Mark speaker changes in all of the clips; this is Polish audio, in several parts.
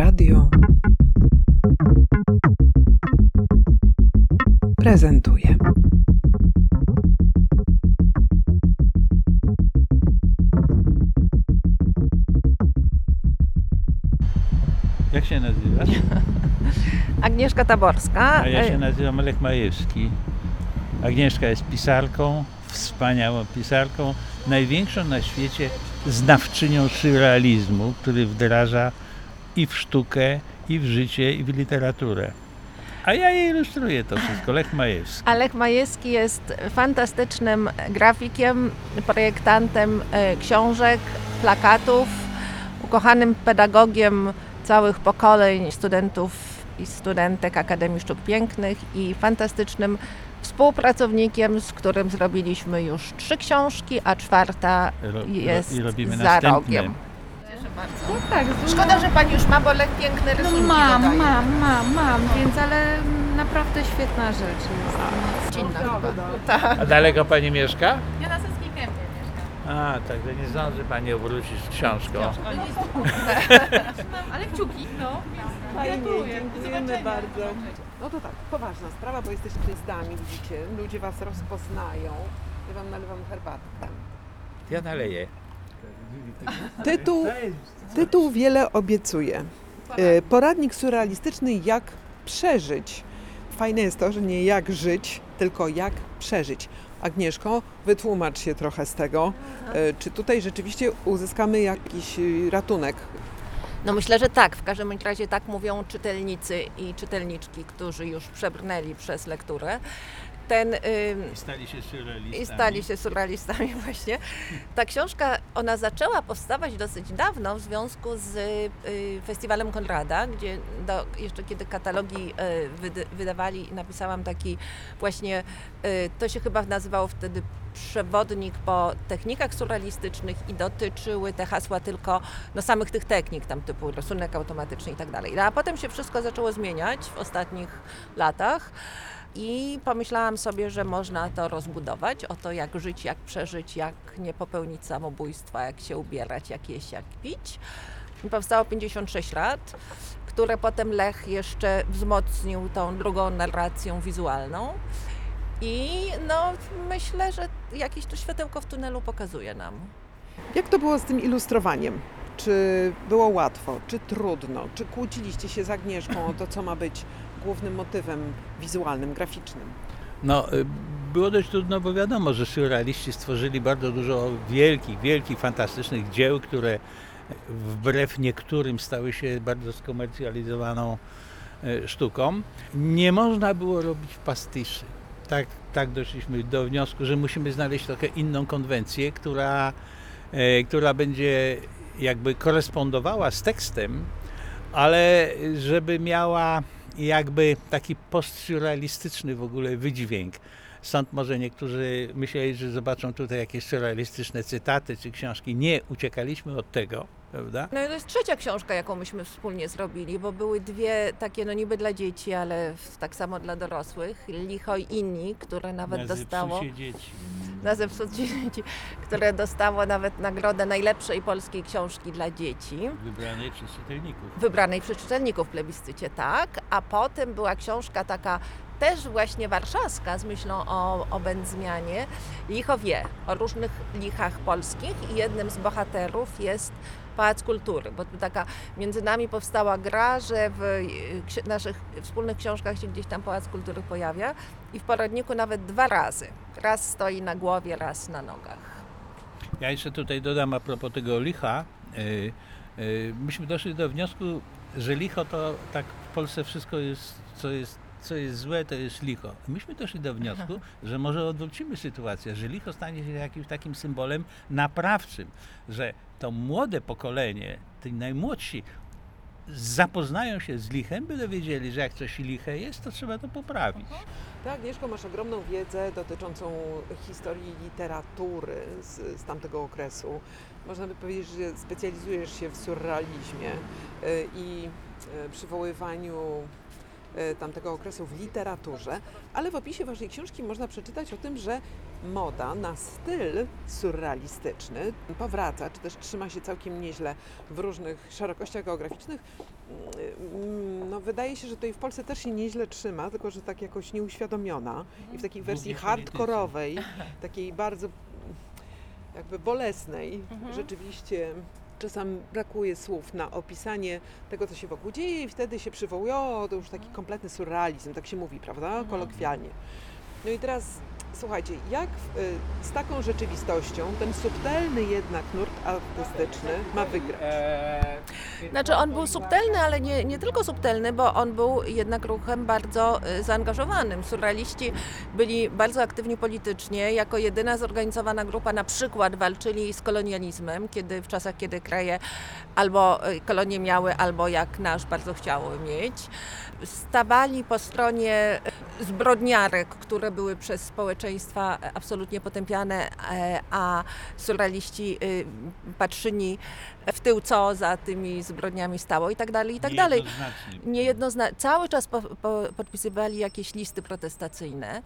Speaker 1: Radio prezentuje.
Speaker 2: Jak się nazywasz?
Speaker 3: Agnieszka Taborska.
Speaker 2: A ja się nazywam Lech Majewski. Agnieszka jest pisarką, wspaniałą pisarką, największą na świecie znawczynią surrealizmu, który wdraża i w sztukę, i w życie, i w literaturę. A ja je ilustruję to wszystko, Lech Majewski.
Speaker 3: A Lech Majewski jest fantastycznym grafikiem, projektantem e, książek, plakatów, ukochanym pedagogiem całych pokoleń studentów i studentek Akademii Sztuk Pięknych i fantastycznym współpracownikiem, z którym zrobiliśmy już trzy książki, a czwarta jest
Speaker 2: I robimy
Speaker 3: za
Speaker 2: następne.
Speaker 3: rogiem.
Speaker 4: Tak,
Speaker 3: Szkoda, że pani już ma, bo Lech piękne
Speaker 4: no
Speaker 3: rysunki
Speaker 4: mam,
Speaker 3: dodaje.
Speaker 4: mam, mam, mam, więc ale naprawdę świetna rzecz jest.
Speaker 3: Dzień dobry.
Speaker 2: A daleko pani mieszka?
Speaker 4: Ja na Seskim Kępie mieszkam.
Speaker 2: A, także nie zdąży pani obrócić z książką.
Speaker 4: Ale kciuki, no.
Speaker 5: Fajnie, dziękujemy bardzo. No to tak, poważna sprawa, bo jesteście gwiazdami, widzicie, ludzie was rozpoznają. Ja wam nalewam herbatkę.
Speaker 2: Ja naleję.
Speaker 5: Tytuł, tytuł wiele obiecuje. E, Poradnik surrealistyczny jak przeżyć. Fajne jest to, że nie jak żyć, tylko jak przeżyć. Agnieszko, wytłumacz się trochę z tego. E, Czy tutaj rzeczywiście uzyskamy jakiś e, ratunek?
Speaker 3: No myślę, że tak. W każdym razie tak mówią czytelnicy i czytelniczki, którzy już przebrnęli przez lekturę. Ten, ym,
Speaker 2: I stali się surrealistami.
Speaker 3: I stali się surrealistami właśnie. Ta książka, ona zaczęła powstawać dosyć dawno w związku z y, Festiwalem Konrada, gdzie do, jeszcze kiedy katalogi y, wydawali, napisałam taki właśnie, y, to się chyba nazywało wtedy przewodnik po technikach surrealistycznych i dotyczyły te hasła tylko no, samych tych technik, tam typu rysunek automatyczny i tak dalej. No, A potem się wszystko zaczęło zmieniać w ostatnich latach. I pomyślałam sobie, że można to rozbudować o to, jak żyć, jak przeżyć, jak nie popełnić samobójstwa, jak się ubierać, jak jeść, jak pić. I powstało 56 lat, które potem Lech jeszcze wzmocnił tą drugą narracją wizualną. I no, myślę, że jakieś to światełko w tunelu pokazuje nam.
Speaker 5: Jak to było z tym ilustrowaniem? Czy było łatwo, czy trudno? Czy kłóciliście się z Agnieszką o to, co ma być głównym motywem wizualnym, graficznym?
Speaker 2: No, y, było dość trudno, bo wiadomo, że surrealiści stworzyli bardzo dużo wielkich, wielkich, fantastycznych dzieł, które wbrew niektórym stały się bardzo skomercjalizowaną y, sztuką. Nie można było robić pastyszy. Tak, tak doszliśmy do wniosku, że musimy znaleźć trochę inną konwencję, która, y, która będzie jakby korespondowała z tekstem, ale żeby miała jakby taki postsurrealistyczny w ogóle wydźwięk. Stąd może niektórzy myśleli, że zobaczą tutaj jakieś surrealistyczne cytaty czy książki. Nie, uciekaliśmy od tego, prawda?
Speaker 3: No i to jest trzecia książka, jaką myśmy wspólnie zrobili, bo były dwie takie, no niby dla dzieci, ale w- tak samo dla dorosłych. Licho i inni, które nawet
Speaker 2: Na
Speaker 3: dostało.
Speaker 2: zepsucie dzieci.
Speaker 3: na zepsucie dzieci, które dostało nawet nagrodę najlepszej polskiej książki dla dzieci,
Speaker 2: Wybranej przez czytelników.
Speaker 3: wybranej przez czytelników w plebiscycie, tak, a potem była książka taka też właśnie warszawska z myślą o, o Będzmianie, Licho wie, o różnych lichach polskich i jednym z bohaterów jest Pałac Kultury, bo taka między nami powstała gra, że w ksi- naszych wspólnych książkach się gdzieś tam Pałac Kultury pojawia i w poradniku nawet dwa razy. Raz stoi na głowie, raz na nogach.
Speaker 2: Ja jeszcze tutaj dodam a propos tego licha. y, y, Myśmy doszli do wniosku, że licho to tak w Polsce wszystko jest, co jest, co jest złe, to jest licho. Myśmy doszli do wniosku, że może odwrócimy sytuację, że licho stanie się jakimś takim symbolem naprawczym, że to młode pokolenie, ci najmłodsi, zapoznają się z lichem, by dowiedzieli, że jak coś liche jest, to trzeba to poprawić.
Speaker 5: Tak, Agnieszko, masz ogromną wiedzę dotyczącą historii literatury z, z tamtego okresu. Można by powiedzieć, że specjalizujesz się w surrealizmie y, i y, przywoływaniu tamtego okresu w literaturze, ale w opisie waszej książki można przeczytać o tym, że moda na styl surrealistyczny powraca, czy też trzyma się całkiem nieźle w różnych szerokościach geograficznych. Mm, No, wydaje się, że tutaj w Polsce też się nieźle trzyma, tylko że tak jakoś nieuświadomiona i w takiej wersji hardkorowej, takiej bardzo jakby bolesnej,
Speaker 3: Mhm.
Speaker 5: rzeczywiście czasem brakuje słów na opisanie tego, co się wokół dzieje i wtedy się przywołuje, o, to już taki kompletny surrealizm, tak się mówi, prawda,
Speaker 3: Mhm.
Speaker 5: kolokwialnie. No i teraz słuchajcie, jak y, z taką rzeczywistością ten subtelny jednak nurt artystyczny ma wygrać?
Speaker 3: Znaczy on był subtelny, ale nie, nie tylko subtelny, bo on był jednak ruchem bardzo y, zaangażowanym. Surrealiści byli bardzo aktywni politycznie. Jako jedyna zorganizowana grupa na przykład walczyli z kolonializmem, kiedy w czasach, kiedy kraje albo y, kolonie miały, albo jak nasz bardzo chciały mieć. Stawali po stronie zbrodniarek, które były przez społeczeństwa absolutnie potępiane, e, a surrealiści y, patrzyli w tył, co za tymi zbrodniami stało i tak dalej, i tak dalej.
Speaker 2: Niejednoznacznie.
Speaker 3: Cały czas po, po, podpisywali jakieś listy protestacyjne,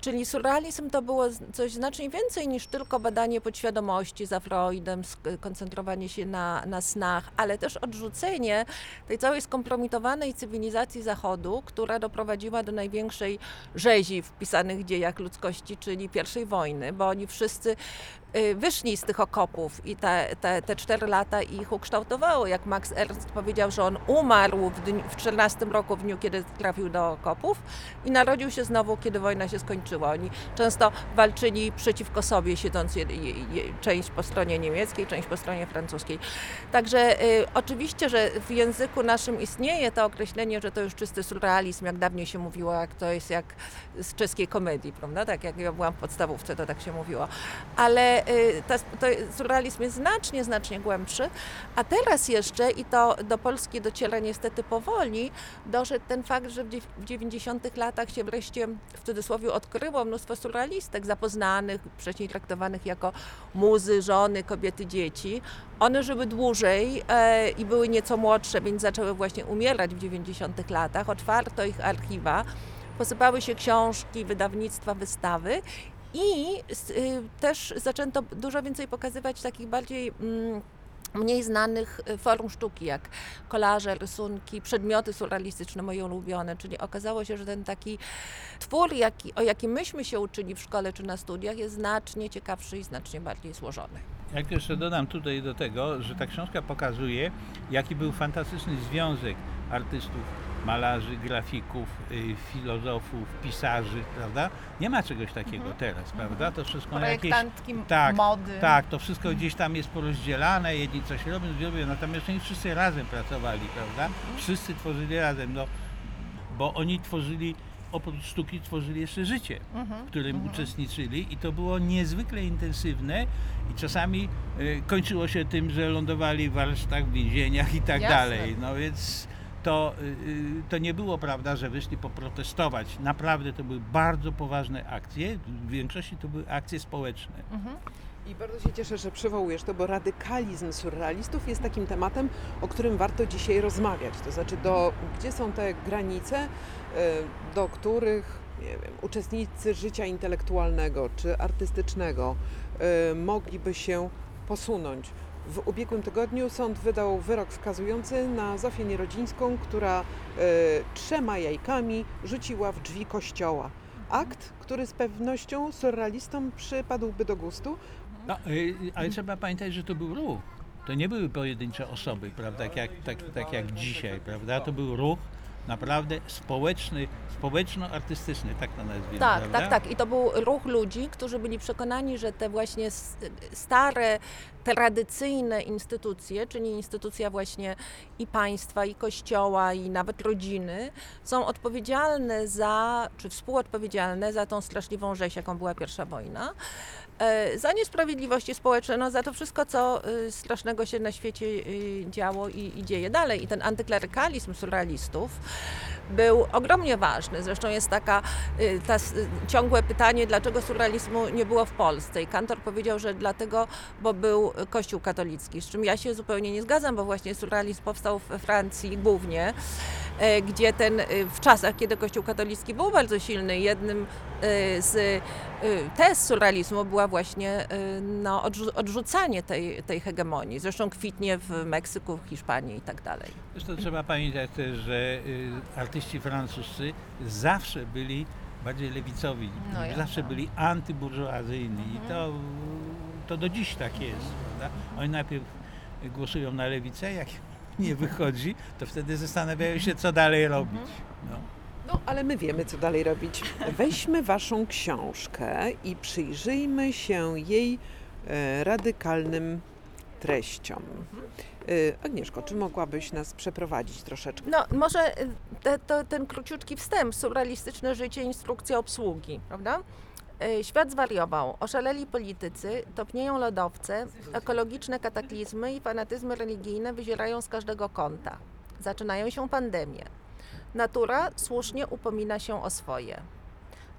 Speaker 3: czyli surrealizm to było coś znacznie więcej niż tylko badanie podświadomości za Freudem, koncentrowanie się na, na snach, ale też odrzucenie tej całej skompromitowanej cywilizacji Zachodu, która doprowadziła do największej rzezi w pisanych dziejach ludzkości, czyli pierwszej wojny, bo oni wszyscy wyszli z tych okopów i te, te, te cztery lata ich ukształtowały. Jak Max Ernst powiedział, że on umarł w, dniu, w 14 roku, w dniu, kiedy trafił do okopów i narodził się znowu, kiedy wojna się skończyła. Oni często walczyli przeciwko sobie, siedząc je, je, je, część po stronie niemieckiej, część po stronie francuskiej. Także y, oczywiście, że w języku naszym istnieje to określenie, że to już czysty surrealizm, jak dawniej się mówiło, jak to jest jak z czeskiej komedii, prawda? Tak jak ja byłam w podstawówce, to tak się mówiło. Ale y, ta, to surrealizm jest znacznie, znacznie głębszy. A teraz jeszcze, i to do Polski dociera niestety powoli, doszedł ten fakt, że w 90 latach się wreszcie w cudzysłowie odkryło mnóstwo surrealistek zapoznanych, wcześniej traktowanych jako muzy, żony, kobiety, dzieci. One żyły dłużej e, i były nieco młodsze, więc zaczęły właśnie umierać w 90 latach. Otwarto ich archiwa, posypały się książki, wydawnictwa, wystawy i y, też zaczęto dużo więcej pokazywać takich bardziej mm, mniej znanych y, form sztuki, jak kolaże, rysunki, przedmioty surrealistyczne, moje ulubione. Czyli okazało się, że ten taki twór, jaki, o jakim myśmy się uczyli w szkole czy na studiach, jest znacznie ciekawszy i znacznie bardziej złożony.
Speaker 2: Jak jeszcze dodam tutaj do tego, że ta książka pokazuje, jaki był fantastyczny związek artystów, malarzy, grafików, y, filozofów, pisarzy, prawda? Nie ma czegoś takiego teraz, prawda? To wszystko na jakieś... Tak,
Speaker 1: mody.
Speaker 2: Tak, to wszystko gdzieś tam jest porozdzielane, jedni coś robią, robią, natomiast oni wszyscy razem pracowali, prawda? Wszyscy tworzyli razem, no, bo oni tworzyli, oprócz sztuki tworzyli jeszcze życie, w którym uczestniczyli i to było niezwykle intensywne i czasami y, kończyło się tym, że lądowali w warsztatach, w więzieniach i tak
Speaker 1: Jasne.
Speaker 2: dalej, no więc to, y, y, to nie było prawda, że wyszli poprotestować. Naprawdę to były bardzo poważne akcje, w większości to były akcje społeczne.
Speaker 5: I bardzo się cieszę, że przywołujesz to, bo radykalizm surrealistów jest takim tematem, o którym warto dzisiaj rozmawiać. To znaczy, do, gdzie są te granice, e, do których wiem, uczestnicy życia intelektualnego czy artystycznego mogliby się posunąć. W ubiegłym tygodniu sąd wydał wyrok wskazujący na Zofię Nierodzińską, która e, trzema jajkami rzuciła w drzwi kościoła. Akt, który z pewnością surrealistom przypadłby do gustu,
Speaker 2: No, y, ale trzeba pamiętać, że to był ruch. To nie były pojedyncze osoby, prawda, tak jak, tak, tak jak dzisiaj, prawda? To był ruch naprawdę społeczny, społeczno-artystyczny, tak to nazwijmy,
Speaker 3: Tak,
Speaker 2: prawda?
Speaker 3: tak, tak. I to był ruch ludzi, którzy byli przekonani, że te właśnie stare, tradycyjne instytucje, czyli instytucja właśnie i państwa, i kościoła, i nawet rodziny, są odpowiedzialne za, czy współodpowiedzialne za tą straszliwą rzeź, jaką była pierwsza wojna. E, za niesprawiedliwości społeczne, no za to wszystko, co y, strasznego się na świecie y, działo i, i dzieje dalej. I ten antyklerykalizm surrealistów był ogromnie ważny. Zresztą jest taka y, ta, ciągłe pytanie, dlaczego surrealizmu nie było w Polsce. I Kantor powiedział, że dlatego, bo był Kościół katolicki, z czym ja się zupełnie nie zgadzam, bo właśnie surrealizm powstał we Francji głównie, e, gdzie ten w czasach, kiedy Kościół katolicki był bardzo silny, jednym z tez surrealizmu była właśnie no, odrzu- odrzucanie tej, tej hegemonii. Zresztą kwitnie w Meksyku, w Hiszpanii i tak dalej.
Speaker 2: Zresztą trzeba pamiętać też, że y, artyści francuscy zawsze byli bardziej lewicowi,
Speaker 3: No
Speaker 2: zawsze byli antyburżuazyjni i to, to do dziś tak jest. Prawda? Oni najpierw głosują na lewicę, jak nie wychodzi, to wtedy zastanawiają się, co dalej robić. No.
Speaker 5: No, ale my wiemy, co dalej robić. Weźmy Waszą książkę i przyjrzyjmy się jej e, radykalnym treściom. E, Agnieszko, czy mogłabyś nas przeprowadzić troszeczkę?
Speaker 3: No, może y, te, to, ten króciutki wstęp, surrealistyczne życie, instrukcja obsługi, prawda? Świat zwariował, oszaleli politycy, topnieją lodowce, ekologiczne kataklizmy i fanatyzmy religijne wyzierają z każdego kąta. Zaczynają się pandemie. Natura słusznie upomina się o swoje.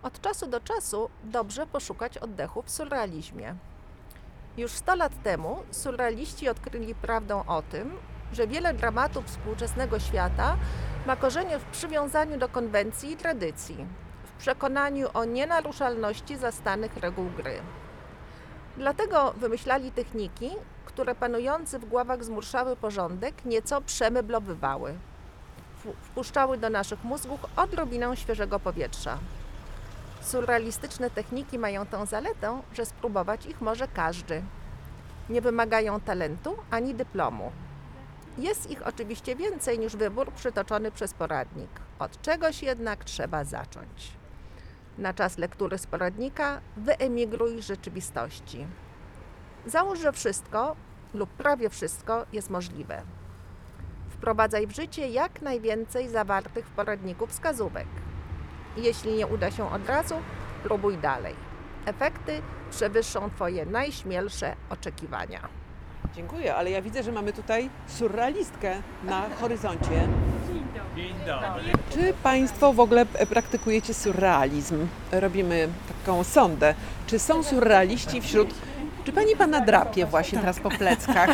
Speaker 3: Od czasu do czasu dobrze poszukać oddechu w surrealizmie. Już 100 lat temu surrealiści odkryli prawdę o tym, że wiele dramatów współczesnego świata ma korzenie w przywiązaniu do konwencji i tradycji, w przekonaniu o nienaruszalności zastanych reguł gry. Dlatego wymyślali techniki, które panujący w głowach zmurszały porządek nieco przemeblowywały. Wpuszczały do naszych mózgów odrobinę świeżego powietrza. Surrealistyczne techniki mają tę zaletę, że spróbować ich może każdy. Nie wymagają talentu ani dyplomu. Jest ich oczywiście więcej niż wybór przytoczony przez poradnik. Od czegoś jednak trzeba zacząć. Na czas lektury z poradnika wyemigruj z rzeczywistości. Załóż, że wszystko lub prawie wszystko jest możliwe. Wprowadzaj w życie jak najwięcej zawartych w poradniku wskazówek. Jeśli nie uda się od razu, próbuj dalej. Efekty przewyższą Twoje najśmielsze oczekiwania.
Speaker 5: Dziękuję, ale ja widzę, że mamy tutaj surrealistkę na horyzoncie.
Speaker 2: Dzień dobry.
Speaker 5: Czy Państwo w ogóle praktykujecie surrealizm? Robimy taką sondę. Czy są surrealiści wśród... Czy Pani Pana drapie właśnie teraz po pleckach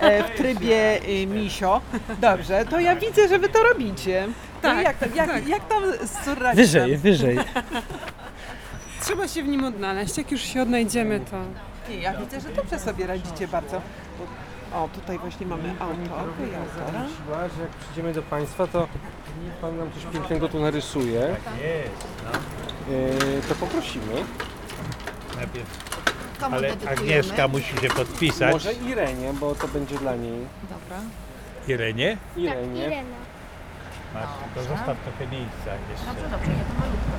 Speaker 5: e, w trybie e, misio? Dobrze, to ja widzę, że Wy to robicie. No
Speaker 1: Tak,
Speaker 5: jak, tam- jak,
Speaker 1: tak.
Speaker 5: jak tam z surrealizmem?
Speaker 1: Wyżej, wyżej. Trzeba się w nim odnaleźć. Jak już się odnajdziemy, to
Speaker 5: Nie, ja widzę, że dobrze sobie radzicie bardzo. O, tutaj właśnie mamy autorkę i autora.
Speaker 6: Że jak przyjdziemy do Państwa, to Pan nam coś pięknego tu narysuje,
Speaker 2: Jest, no.
Speaker 6: Yy, to poprosimy.
Speaker 2: Najpierw,
Speaker 3: Komu
Speaker 2: ale
Speaker 3: dedykujemy?
Speaker 2: Agnieszka musi się podpisać.
Speaker 6: Może Irenie, bo to będzie dla niej.
Speaker 3: Dobra.
Speaker 2: Irenie?
Speaker 6: Irenie.
Speaker 7: Irena.
Speaker 2: Masz, to zostaw trochę miejsca jeszcze.
Speaker 3: Dobrze, dobrze, ja to malutko.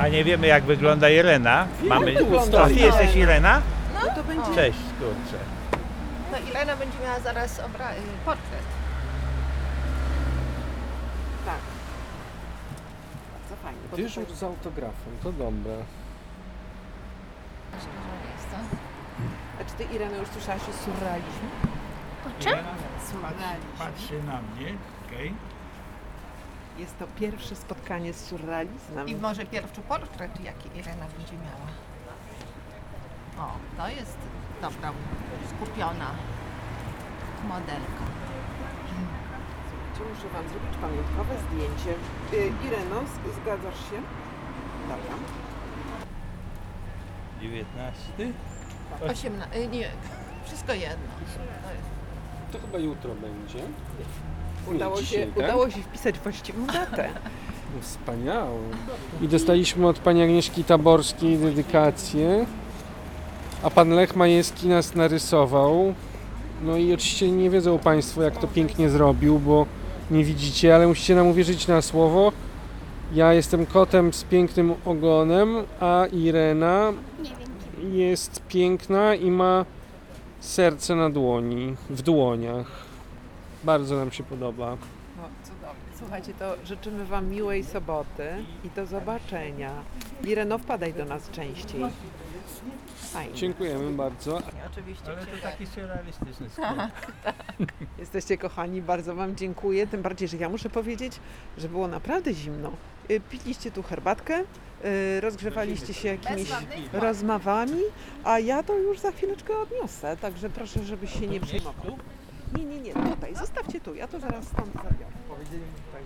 Speaker 2: A nie wiemy jak wygląda Irena. Mamy.
Speaker 5: wygląda
Speaker 2: A ty
Speaker 5: Irena.
Speaker 2: jesteś Irena?
Speaker 5: No to będzie...
Speaker 2: Cześć, kurczę.
Speaker 3: To Irena będzie miała zaraz obra- y, portret.
Speaker 5: Tak. Bardzo fajnie.
Speaker 6: Dyżur z autografem, to dobre.
Speaker 5: A czy Ty, Irena, już słyszałaś o surrealizmie?
Speaker 7: O czym?
Speaker 2: Patrzy na mnie, okej.
Speaker 5: Jest to pierwsze spotkanie z surrealizmem.
Speaker 3: I może pierwszy portret, jaki Irena będzie miała. O, to jest dobra, skupiona modelka.
Speaker 5: Słuchajcie, Muszę Wam zrobić pamiątkowe zdjęcie. Y, Ireno, z- zgadzasz się? Dobra.
Speaker 2: 19.
Speaker 3: 18, nie, wszystko jedno.
Speaker 6: To chyba jutro będzie.
Speaker 5: Udało się,
Speaker 6: dzisiaj, tak?
Speaker 5: udało się wpisać właściwą datę.
Speaker 6: No, Wspaniałe. I dostaliśmy od pani Agnieszki Taborskiej dedykację. A pan Lech Majewski nas narysował. No i oczywiście nie wiedzą Państwo, jak to pięknie zrobił, bo nie widzicie, ale musicie nam uwierzyć na słowo. Ja jestem kotem z pięknym ogonem, a Irena jest piękna i ma serce na dłoni, w dłoniach. Bardzo nam się podoba.
Speaker 5: No, cudownie, Słuchajcie, to życzymy Wam miłej soboty i do zobaczenia. Ireno, wpadaj do nas częściej. Fajnie.
Speaker 6: Dziękujemy bardzo.
Speaker 3: Oczywiście.
Speaker 2: Ale to taki surrealistyczny sklep.
Speaker 5: Jesteście kochani, bardzo Wam dziękuję. Tym bardziej, że ja muszę powiedzieć, że było naprawdę zimno. Y, Piliście tu herbatkę, y, rozgrzewaliście się jakimiś rozmawami, a ja to już za chwileczkę odniosę, także proszę, żebyś się nie przejmował. Nie, nie, nie, tutaj, zostawcie tu, ja to zaraz stąd zabiorę.